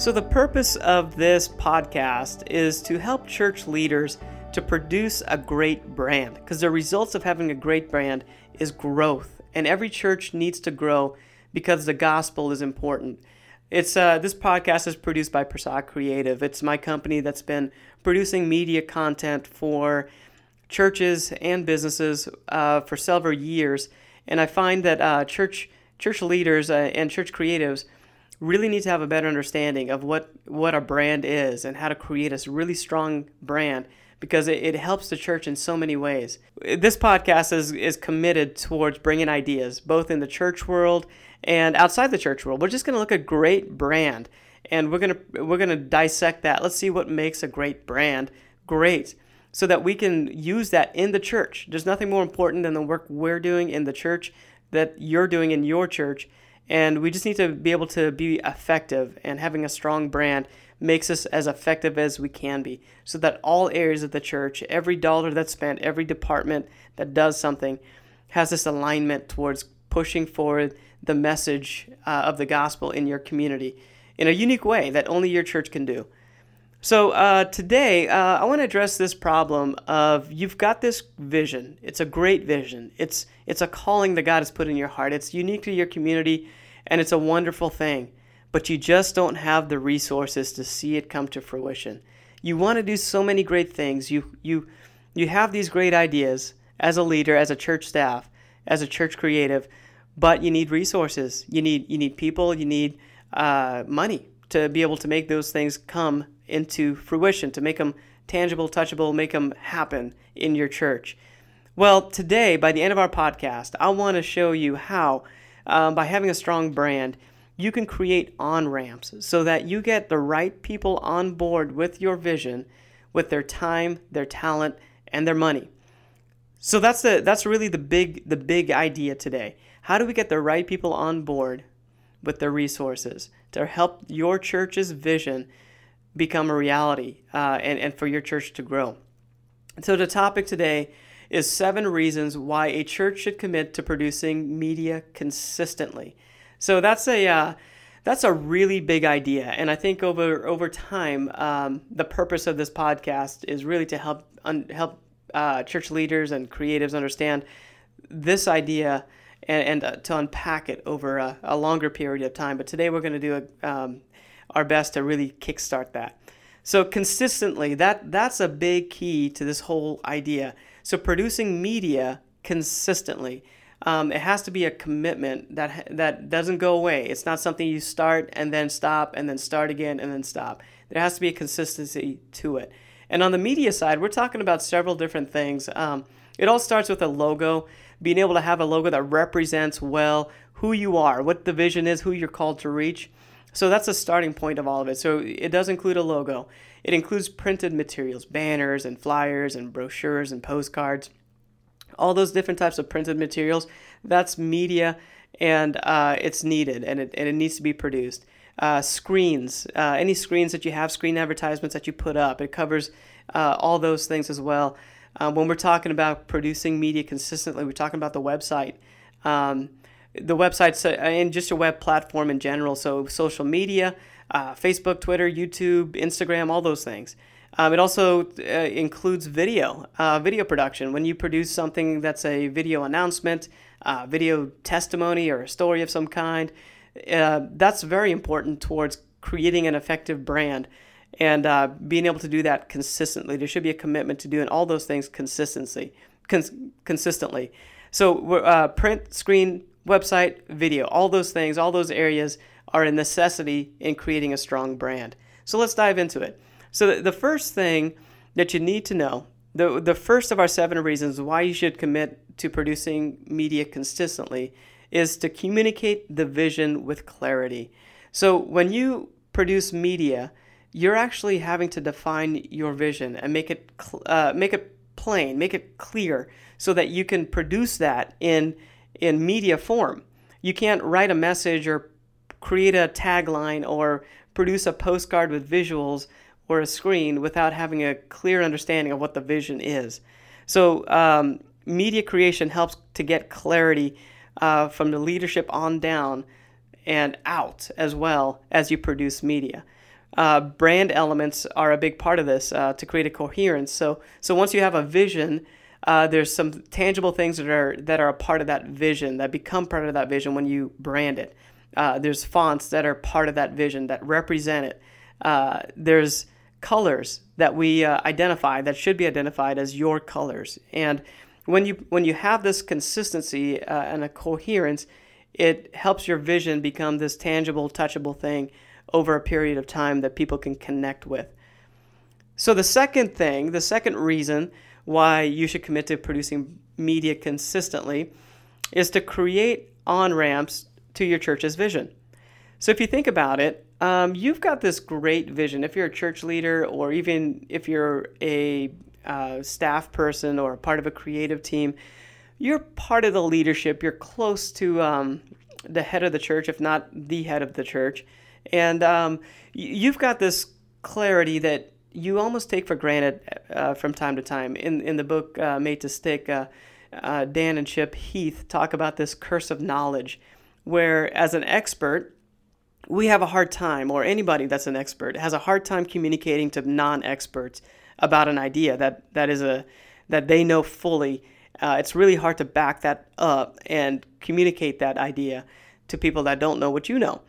So, the purpose of this podcast is to help church leaders to produce a great brand because the results of having a great brand is growth, and every church needs to grow because the gospel is important. It's uh, this podcast is produced by Persaud Creative. It's my company that's been producing media content for churches and businesses uh, for several years, and I find that uh, church church leaders uh, and church creatives really need to have a better understanding of what, what a brand is and how to create a really strong brand because it, it helps the church in so many ways. This podcast is, is committed towards bringing ideas, both in the church world and outside the church world. We're just going to look at great brand and we're going to we're going to dissect that. Let's see what makes a great brand great so that we can use that in the church. There's nothing more important than the work we're doing in the church that you're doing in your church and we just need to be able to be effective, and having a strong brand makes us as effective as we can be so that all areas of the church, every dollar that's spent, every department that does something, has this alignment towards pushing forward the message uh, of the gospel in your community in a unique way that only your church can do. So, uh, today uh, I want to address this problem of you've got this vision. It's a great vision. It's it's a calling that God has put in your heart. It's unique to your community and it's a wonderful thing, but you just don't have the resources to see it come to fruition. You want to do so many great things. You you you have these great ideas as a leader, as a church staff, as a church creative, but you need resources. You need you need people. You need uh, money to be able to make those things come into fruition, to make them tangible, touchable, make them happen in your church. Well, today, by the end of our podcast, I want to show you how um, by having a strong brand, you can create on ramps so that you get the right people on board with your vision, with their time, their talent, and their money. So that's the that's really the big the big idea today. How do we get the right people on board with their resources to help your church's vision become a reality uh, and, and for your church to grow? So the topic today is seven reasons why a church should commit to producing media consistently. So that's a uh, that's a really big idea, and I think over over time, um, the purpose of this podcast is really to help un- help uh, church leaders and creatives understand this idea and, and uh, to unpack it over a, a, longer period of time. But today we're going to do a, um, our best to really kickstart that. So consistently, that that's a big key to this whole idea. So producing media consistently, um, it has to be a commitment that that doesn't go away. It's not something you start and then stop and then start again and then stop. There has to be a consistency to it. And on the media side, we're talking about several different things. Um, it all starts with a logo, being able to have a logo that represents well who you are, what the vision is, who you're called to reach. So that's a starting point of all of it. So it does include a logo. It includes printed materials, banners and flyers and brochures and postcards. All those different types of printed materials, that's media and uh, it's needed and it, and it needs to be produced. Uh, screens, uh, any screens that you have, screen advertisements that you put up, it covers uh, all those things as well. Uh, when we're talking about producing media consistently, we're talking about the website. Um, the website uh, and just a web platform in general. So social media, uh, Facebook, Twitter, YouTube, Instagram, all those things. Um, it also uh, includes video, uh, video production. When you produce something that's a video announcement, uh, video testimony, or a story of some kind, uh, that's very important towards creating an effective brand and being able to do that consistently. There should be a commitment to doing all those things consistently. Cons- consistently. So, print, screen, website, video, all those things, all those areas are a necessity in creating a strong brand. So let's dive into it. So the first thing that you need to know, the, the first of our seven reasons why you should commit to producing media consistently is to communicate the vision with clarity. So when you produce media, you're actually having to define your vision and make it uh, make it plain, make it clear, so that you can produce that in in media form. You can't write a message or create a tagline or produce a postcard with visuals or a screen without having a clear understanding of what the vision is. So, um, media creation helps to get clarity uh, from the leadership on down and out as well as you produce media. Uh, brand elements are a big part of this uh, to create a coherence. So, so once you have a vision, uh, there's some tangible things that are that are a part of that vision that become part of that vision when you brand it. Uh, there's fonts that are part of that vision that represent it. Uh, there's colors that we uh, identify that should be identified as your colors. And when you when you have this consistency uh, and a coherence, it helps your vision become this tangible, touchable thing over a period of time that people can connect with. So the second thing, the second reason why you should commit to producing media consistently is to create on ramps to your church's vision. So if you think about it, um, you've got this great vision. If you're a church leader, or even if you're a uh, staff person or a part of a creative team, you're part of the leadership. You're close to um, the head of the church, if not the head of the church. And um, you've got this clarity that you almost take for granted uh, from time to time. In, in the book uh, Made to Stick, uh, uh Dan and Chip Heath talk about this curse of knowledge, where as an expert, we have a hard time, or anybody that's an expert has a hard time communicating to non-experts about an idea that that is a that they know fully. Uh, it's really hard to back that up and communicate that idea to people that don't know what you know.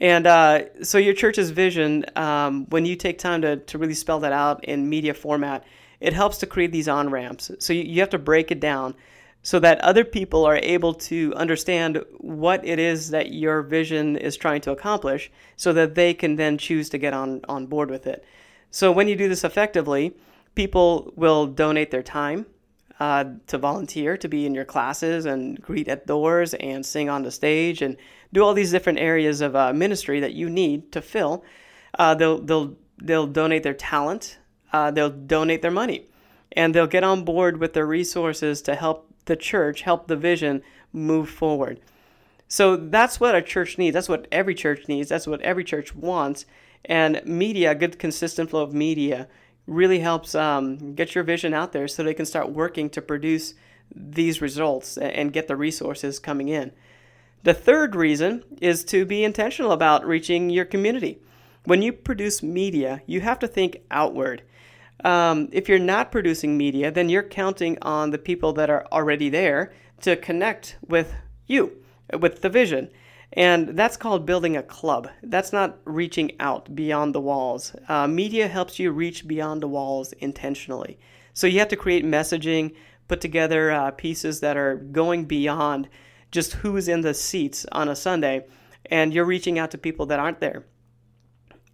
And uh, so your church's vision, um, when you take time to, to really spell that out in media format, it helps to create these on ramps. So you, you have to break it down so that other people are able to understand what it is that your vision is trying to accomplish so that they can then choose to get on, on board with it. So when you do this effectively, people will donate their time uh, to volunteer to be in your classes and greet at doors and sing on the stage and do all these different areas of uh, ministry that you need to fill. Uh, they'll they'll they'll donate their talent. Uh, they'll donate their money, and they'll get on board with their resources to help the church, help the vision move forward. So that's what a church needs. That's what every church needs. That's what every church wants. And media, good consistent flow of media, really helps um, get your vision out there so they can start working to produce these results and get the resources coming in. The third reason is to be intentional about reaching your community. When you produce media, you have to think outward. Um, if you're not producing media, then you're counting on the people that are already there to connect with you, with the vision. And that's called building a club. That's not reaching out beyond the walls. Uh, media helps you reach beyond the walls intentionally. So you have to create messaging, put together uh, pieces that are going beyond just who's in the seats on a Sunday, and you're reaching out to people that aren't there.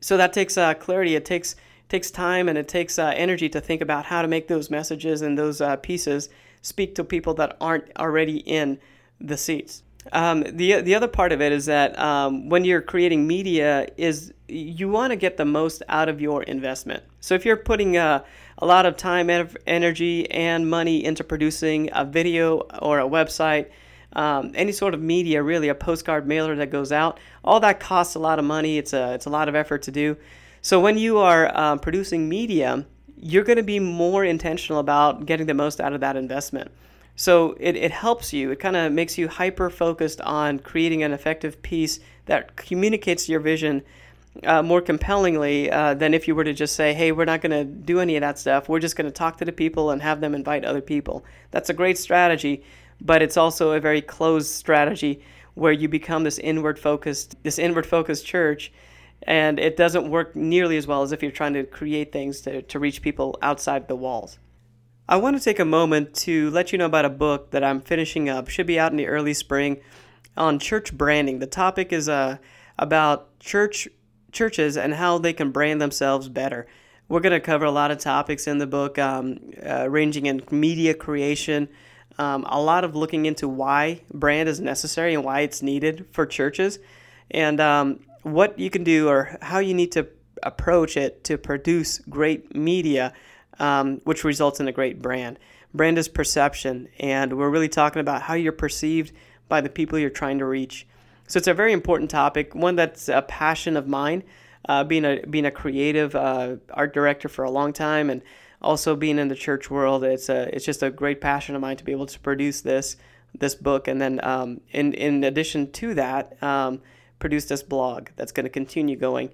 So that takes uh, clarity. It takes takes time and it takes uh, energy to think about how to make those messages and those uh, pieces speak to people that aren't already in the seats. Um, the the other part of it is that um, when you're creating media, is you want to get the most out of your investment. So if you're putting uh, a lot of time, energy, and money into producing a video or a website, um, any sort of media, really a postcard mailer that goes out, all that costs a lot of money. It's a it's a lot of effort to do. So when you are uh, producing media, you're going to be more intentional about getting the most out of that investment. So it, it helps you, it kind of makes you hyper focused on creating an effective piece that communicates your vision uh, more compellingly uh, than if you were to just say, hey, we're not going to do any of that stuff. We're just going to talk to the people and have them invite other people. That's a great strategy, but it's also a very closed strategy where you become this inward focused, this inward focused church. And it doesn't work nearly as well as if you're trying to create things to, to reach people outside the walls. I want to take a moment to let you know about a book that I'm finishing up. Should be out in the early spring on church branding. The topic is uh, about church churches and how they can brand themselves better. We're going to cover a lot of topics in the book, um, uh, ranging in media creation, um, a lot of looking into why brand is necessary and why it's needed for churches, and um, what you can do or how you need to approach it to produce great media um, which results in a great brand. Brand is perception, and we're really talking about how you're perceived by the people you're trying to reach. So it's a very important topic, one that's a passion of mine. Uh, being a being a creative uh, art director for a long time, and also being in the church world, it's a it's just a great passion of mine to be able to produce this this book, and then um, in in addition to that, um, produce this blog that's going to continue going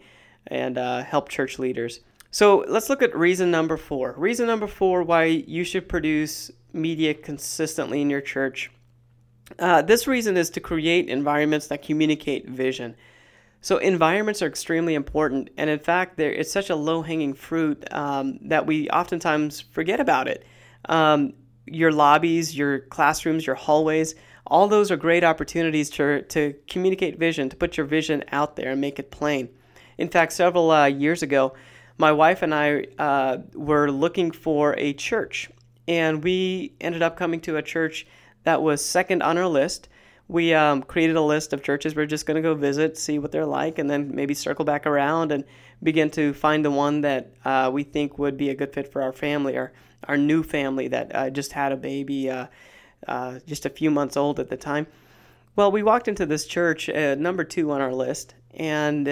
and uh, help church leaders. So let's look at reason number four. Reason number four why you should produce media consistently in your church. Uh, this reason is to create environments that communicate vision. So environments are extremely important, and in fact, it's such a low-hanging fruit um, that we oftentimes forget about it. Um, your lobbies, your classrooms, your hallways, all those are great opportunities to, to communicate vision, to put your vision out there and make it plain. In fact, several uh, years ago, my wife and I uh, were looking for a church, and we ended up coming to a church that was second on our list. We um, created a list of churches we're just going to go visit, see what they're like, and then maybe circle back around and begin to find the one that uh, we think would be a good fit for our family, our, our new family that uh, just had a baby, uh, uh, just a few months old at the time. Well, we walked into this church, uh, number two on our list, and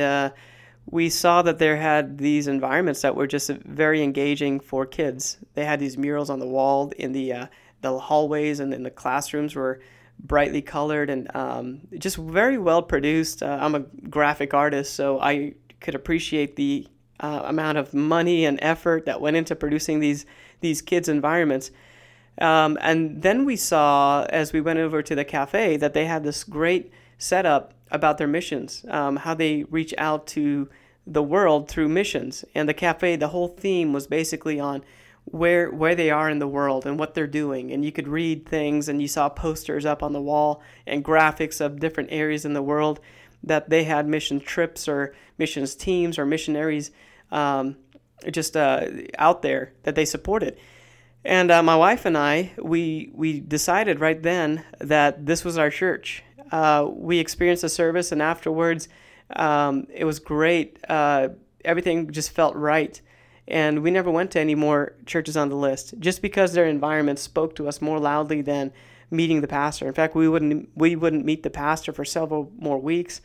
we saw that there had these environments that were just very engaging for kids. They had these murals on the wall in the uh, the hallways and in the classrooms were brightly colored and um, just very well produced. Uh, I'm a graphic artist, so I could appreciate the uh, amount of money and effort that went into producing these these kids' environments. Um, and then we saw, as we went over to the cafe, that they had this great setup about their missions, um, how they reach out to the world through missions. And the cafe, the whole theme was basically on where where they are in the world and what they're doing. And you could read things, and you saw posters up on the wall and graphics of different areas in the world that they had mission trips or missions teams or missionaries um, just uh, out there that they supported. And uh, my wife and I, we we decided right then that this was our church. Uh, we experienced the service, and afterwards, um, it was great. Uh, everything just felt right. And we never went to any more churches on the list just because their environment spoke to us more loudly than meeting the pastor. In fact, we wouldn't we wouldn't meet the pastor for several more weeks,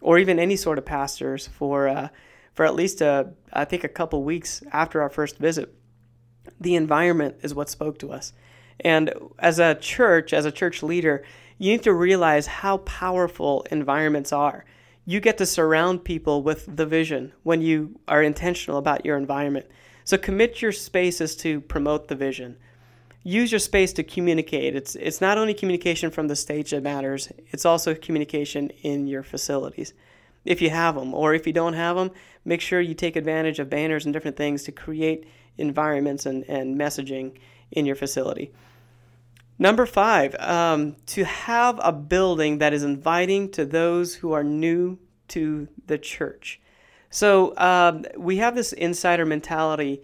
or even any sort of pastors for uh, for at least a, I think a couple weeks after our first visit. The environment is what spoke to us, and as a church, as a church leader, you need to realize how powerful environments are. You get to surround people with the vision when you are intentional about your environment. So commit your spaces to promote the vision. Use your space to communicate. It's it's not only communication from the stage that matters, it's also communication in your facilities. If you have them or if you don't have them, make sure you take advantage of banners and different things to create environments and, and messaging in your facility. Number five, um, to have a building that is inviting to those who are new to the church. So um, we have this insider mentality.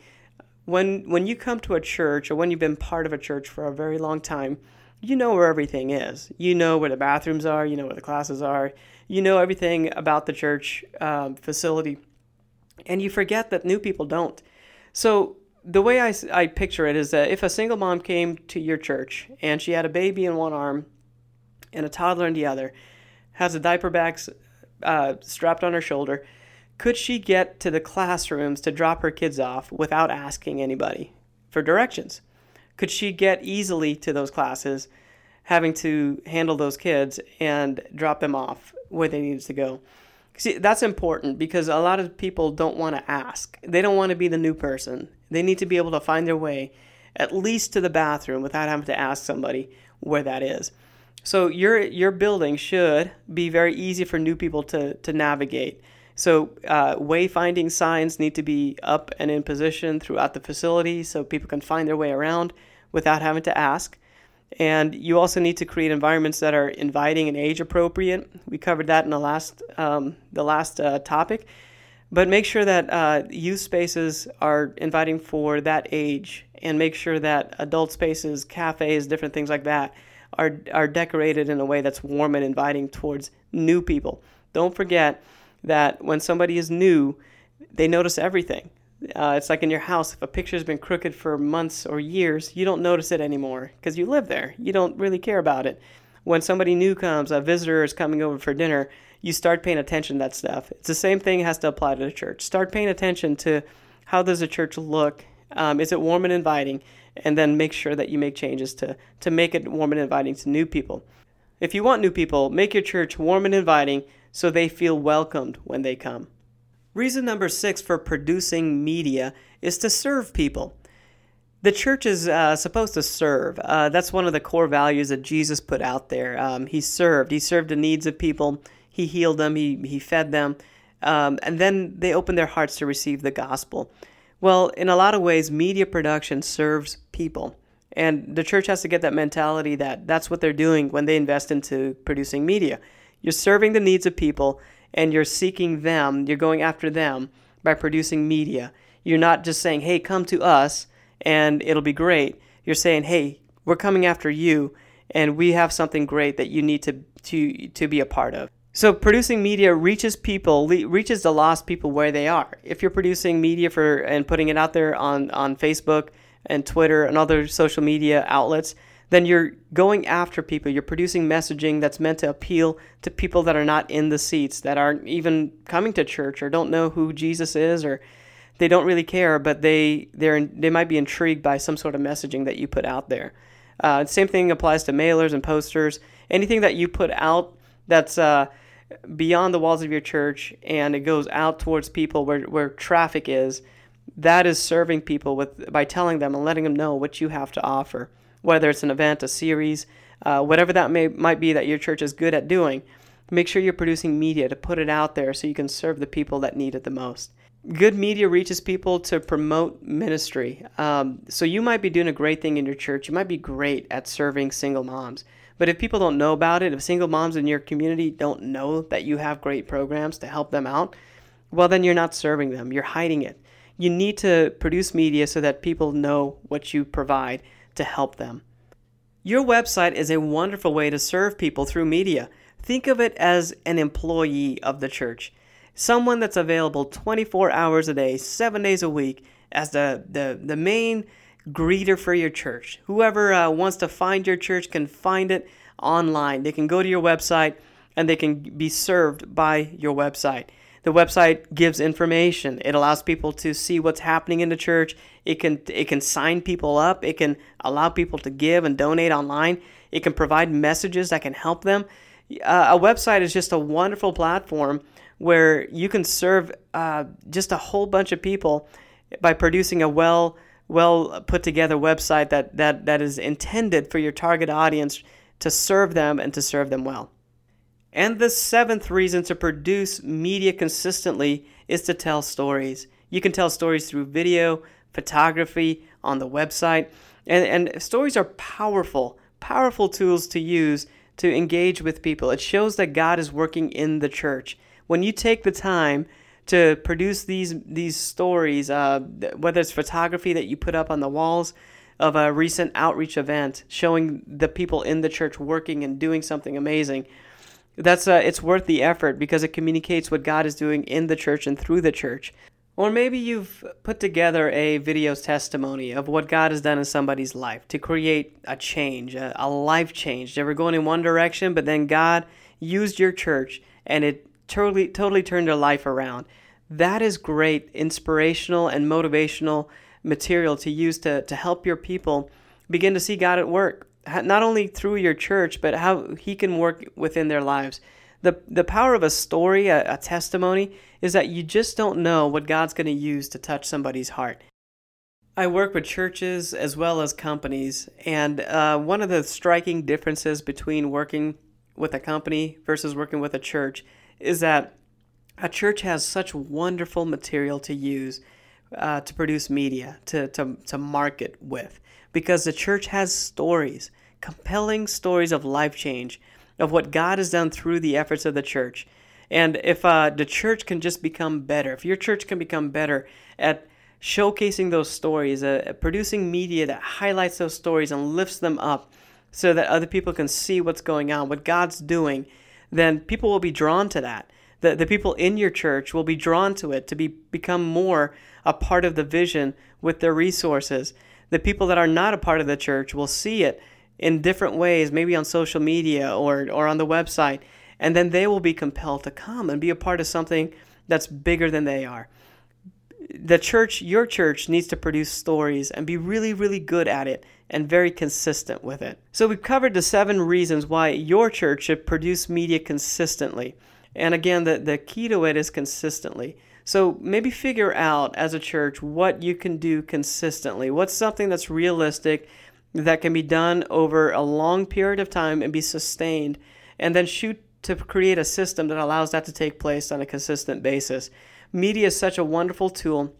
When when you come to a church or when you've been part of a church for a very long time, you know where everything is. You know where the bathrooms are. You know where the classes are. You know everything about the church um, facility, and you forget that new people don't. So the way I, I picture it is that if a single mom came to your church and she had a baby in one arm and a toddler in the other, has a diaper bag uh, strapped on her shoulder, could she get to the classrooms to drop her kids off without asking anybody for directions? Could she get easily to those classes, having to handle those kids and drop them off where they needed to go? See, that's important because a lot of people don't want to ask. They don't want to be the new person. They need to be able to find their way at least to the bathroom without having to ask somebody where that is. So your your building should be very easy for new people to to navigate. So uh, wayfinding signs need to be up and in position throughout the facility so people can find their way around without having to ask. And you also need to create environments that are inviting and age appropriate. We covered that in the last um, the last uh, topic. But make sure that uh, youth spaces are inviting for that age, and make sure that adult spaces, cafes, different things like that, are are decorated in a way that's warm and inviting towards new people. Don't forget that when somebody is new, they notice everything. Uh, it's like in your house, if a picture's been crooked for months or years, you don't notice it anymore because you live there. You don't really care about it. When somebody new comes, a visitor is coming over for dinner, you start paying attention to that stuff. It's the same thing has to apply to the church. Start paying attention to how does the church look? Um, is it warm and inviting? And then make sure that you make changes to, to make it warm and inviting to new people. If you want new people, make your church warm and inviting so they feel welcomed when they come. Reason number six for producing media is to serve people. The church is uh, supposed to serve. Uh, that's one of the core values that Jesus put out there. Um, he served. He served the needs of people. He healed them. He, he fed them. Um, and then they opened their hearts to receive the gospel. Well, in a lot of ways, media production serves people. And the church has to get that mentality that that's what they're doing when they invest into producing media. You're serving the needs of people and you're seeking them, you're going after them by producing media. You're not just saying, hey, come to us and it'll be great. You're saying, hey, we're coming after you and we have something great that you need to, to, to be a part of. So producing media reaches people, reaches the lost people where they are. If you're producing media for and putting it out there on, on Facebook and Twitter and other social media outlets, then you're going after people. You're producing messaging that's meant to appeal to people that are not in the seats, that aren't even coming to church or don't know who Jesus is or they don't really care, but they they're they might be intrigued by some sort of messaging that you put out there. Uh, same thing applies to mailers and posters. Anything that you put out that's uh, beyond the walls of your church and it goes out towards people where, where traffic is, that is serving people with by telling them and letting them know what you have to offer. Whether it's an event, a series, uh, whatever that may might be that your church is good at doing, make sure you're producing media to put it out there so you can serve the people that need it the most good media reaches people to promote ministry. Um, so you might be doing a great thing in your church. You might be great at serving single moms. But if people don't know about it, if single moms in your community don't know that you have great programs to help them out, well, then you're not serving them. You're hiding it. You need to produce media so that people know what you provide to help them. Your website is a wonderful way to serve people through media. Think of it as an employee of the church someone that's available 24 hours a day, seven days a week, as the, the, the main greeter for your church. Whoever uh, wants to find your church can find it online. They can go to your website and they can be served by your website. The website gives information. It allows people to see what's happening in the church. It can it can sign people up. It can allow people to give and donate online. It can provide messages that can help them. Uh, a website is just a wonderful platform where you can serve uh, just a whole bunch of people by producing a well well put together website that, that, that is intended for your target audience to serve them and to serve them well. And the seventh reason to produce media consistently is to tell stories. You can tell stories through video, photography, on the website, and, and stories are powerful, powerful tools to use to engage with people. It shows that God is working in the church when you take the time to produce these these stories, uh, whether it's photography that you put up on the walls of a recent outreach event showing the people in the church working and doing something amazing, that's uh, it's worth the effort because it communicates what God is doing in the church and through the church. Or maybe you've put together a video testimony of what God has done in somebody's life to create a change, a, a life change. They were going in one direction, but then God used your church and it totally totally turned their life around. That is great inspirational and motivational material to use to, to help your people begin to see God at work, not only through your church, but how He can work within their lives. The, the power of a story, a, a testimony, is that you just don't know what God's going to use to touch somebody's heart. I work with churches as well as companies, and uh, one of the striking differences between working with a company versus working with a church is that a church has such wonderful material to use uh, to produce media, to, to, to market with, because the church has stories, compelling stories of life change, of what God has done through the efforts of the church. And if uh, the church can just become better, if your church can become better at showcasing those stories, uh, producing media that highlights those stories and lifts them up so that other people can see what's going on, what God's doing then people will be drawn to that. The, the people in your church will be drawn to it to be become more a part of the vision with their resources. The people that are not a part of the church will see it in different ways, maybe on social media or, or on the website, and then they will be compelled to come and be a part of something that's bigger than they are. The church, your church, needs to produce stories and be really, really good at it and very consistent with it. So we've covered the seven reasons why your church should produce media consistently. And again, the, the key to it is consistently. So maybe figure out as a church what you can do consistently. What's something that's realistic that can be done over a long period of time and be sustained, and then shoot to create a system that allows that to take place on a consistent basis. Media is such a wonderful tool.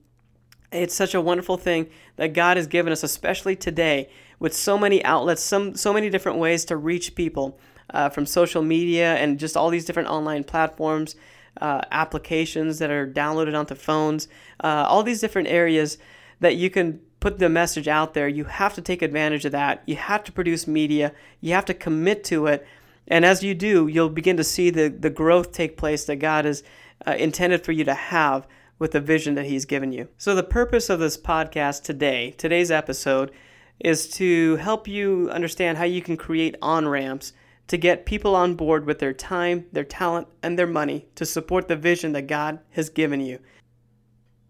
It's such a wonderful thing that God has given us, especially today, with so many outlets, some so many different ways to reach people, uh, from social media and just all these different online platforms uh, applications that are downloaded onto phones, uh, all these different areas that you can put the message out there. You have to take advantage of that. You have to produce media. You have to commit to it. And as you do, you'll begin to see the, the growth take place that God has uh, intended for you to have with the vision that He's given you. So, the purpose of this podcast today, today's episode, is to help you understand how you can create on ramps to get people on board with their time, their talent, and their money to support the vision that God has given you.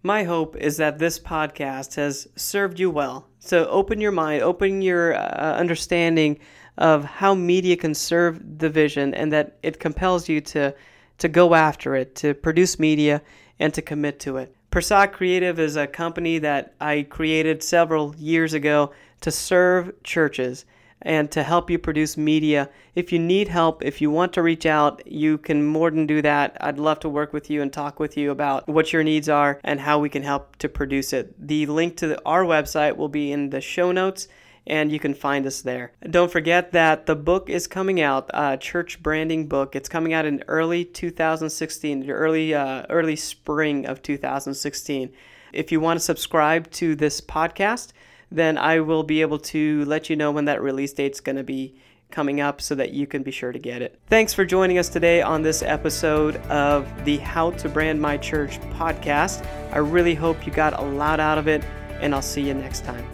My hope is that this podcast has served you well. So open your mind, open your uh, understanding of how media can serve the vision and that it compels you to to go after it, to produce media and to commit to it. Persaud Creative is a company that I created several years ago to serve churches and to help you produce media. If you need help, if you want to reach out, you can more than do that. I'd love to work with you and talk with you about what your needs are and how we can help to produce it. The link to our website will be in the show notes and you can find us there. Don't forget that the book is coming out, uh, church branding book. It's coming out in early 2016, early uh, early spring of 2016. If you want to subscribe to this podcast, then I will be able to let you know when that release date's going to be coming up so that you can be sure to get it. Thanks for joining us today on this episode of the How to Brand My Church podcast. I really hope you got a lot out of it, and I'll see you next time.